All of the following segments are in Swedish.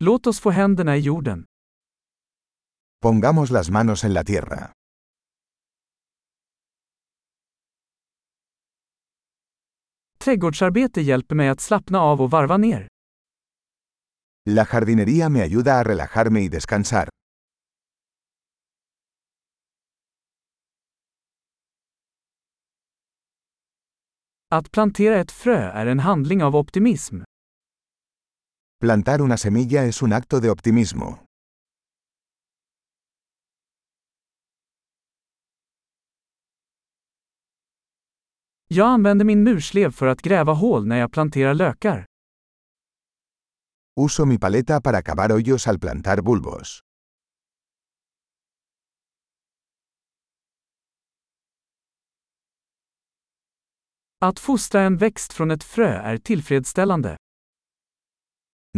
Låt oss få händerna i jorden. Pongamos las manos en la tierra. Trädgårdsarbete hjälper mig att slappna av och varva ner. La jardinería me ayuda a relajarme y descansar. Att plantera ett frö är en handling av optimism. Plantar una semilla es un acto de optimismo. Jag använder min murslev för att gräva hål när jag planterar lökar. Uso mi paleta para cavar hoyos al plantar bulbos. Att fostra en växt från ett frö är tillfredsställande.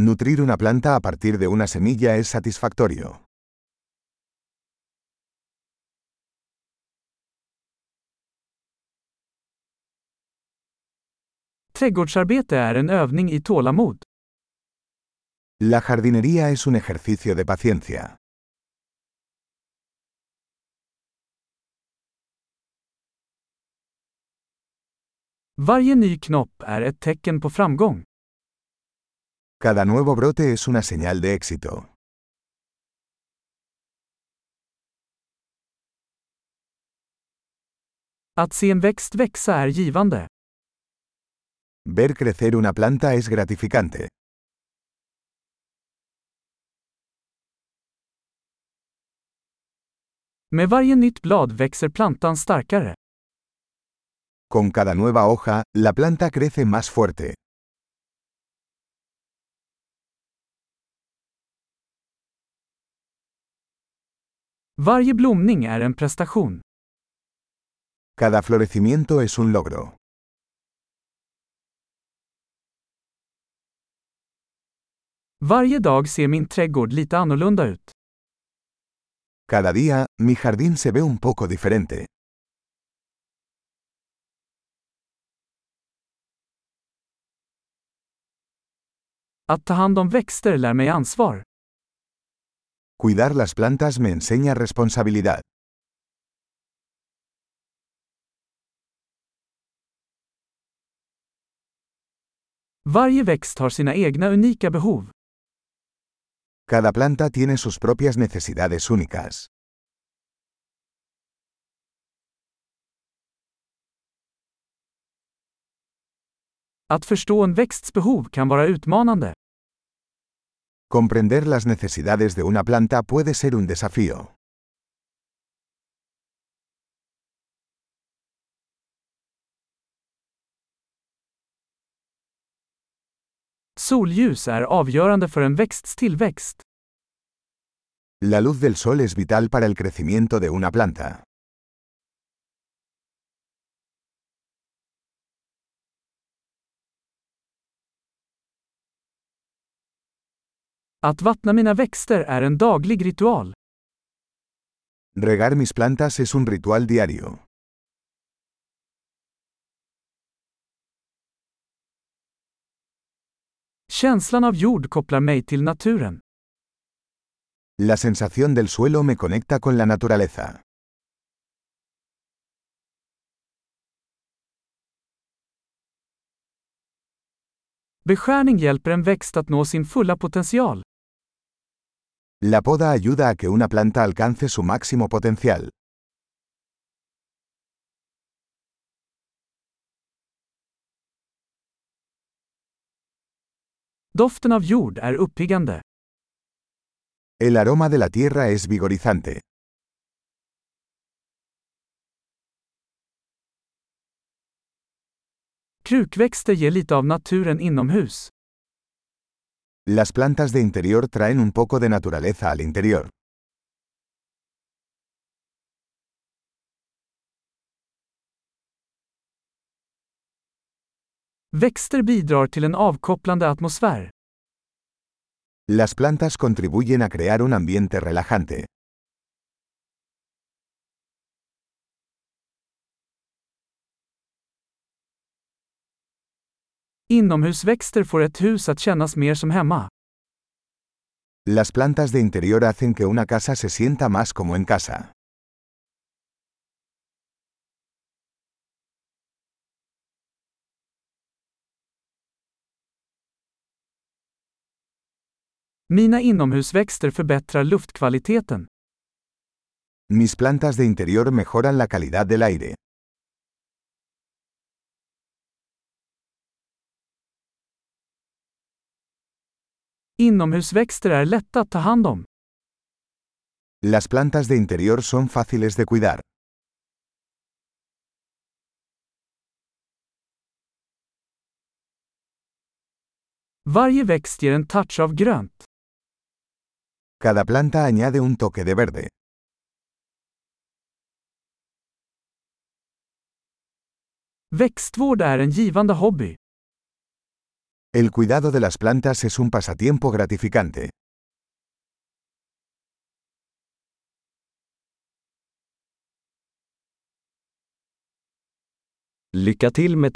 Nutrir una planta a partir de una semilla es satisfactorio. Trädgårdsarbete är en övning i tålamod. La jardinería es un ejercicio de paciencia. Varje ny knopp är ett tecken på framgång. Cada nuevo brote es una señal de éxito. Att se en växt växa är givande. Ver crecer una planta es gratificante. Med varje nytt blad växer plantan starkare. Con cada nueva hoja, la planta crece más fuerte. Varje blomning är en prestation. Cada florecimiento es un logro. Varje dag ser min trädgård lite annorlunda ut. Cada día, mi jardín se ve un poco diferente. Att ta hand om växter lär mig ansvar. Cuidar las plantas me enseña responsabilidad. Varje växt har sina egna unika behov. Cada planta tiene sus propias necesidades únicas. Att förstå en växts behov kan vara utmanande. Comprender las necesidades de una planta puede ser un desafío. Solljus är avgörande för en växts tillväxt. La luz del sol es vital para el crecimiento de una planta. Att vattna mina växter är en daglig ritual. Regar mis plantas es un ritual diario. Känslan av jord kopplar mig till naturen. La sensación del suelo me conecta con la naturaleza. Beskärning hjälper en växt att nå sin fulla potential. La poda ayuda a que una planta alcance su máximo potencial. Doften av jord är uppiggande. El aroma de la tierra es vigorizante. Krukväxter ger lite av naturen inomhus. Las plantas de interior traen un poco de naturaleza al interior. Växter bidrar till en avkopplande atmosfär. Las plantas contribuyen a crear un ambiente relajante. Inomhusväxter får ett hus att kännas mer som hemma. Las plantas de interior hacen que una casa se sienta más como en casa. Mina inomhusväxter förbättrar luftkvaliteten. Mis plantas de interior mejoran la calidad del aire. Inomhusväxter är lätta att ta hand om. Las plantas de interior son fáciles de cuidar. Varje växt ger en touch av grönt. Cada planta añade un toque de verde. Växtvård är en givande hobby. El cuidado de las plantas es un pasatiempo gratificante. Lycka med.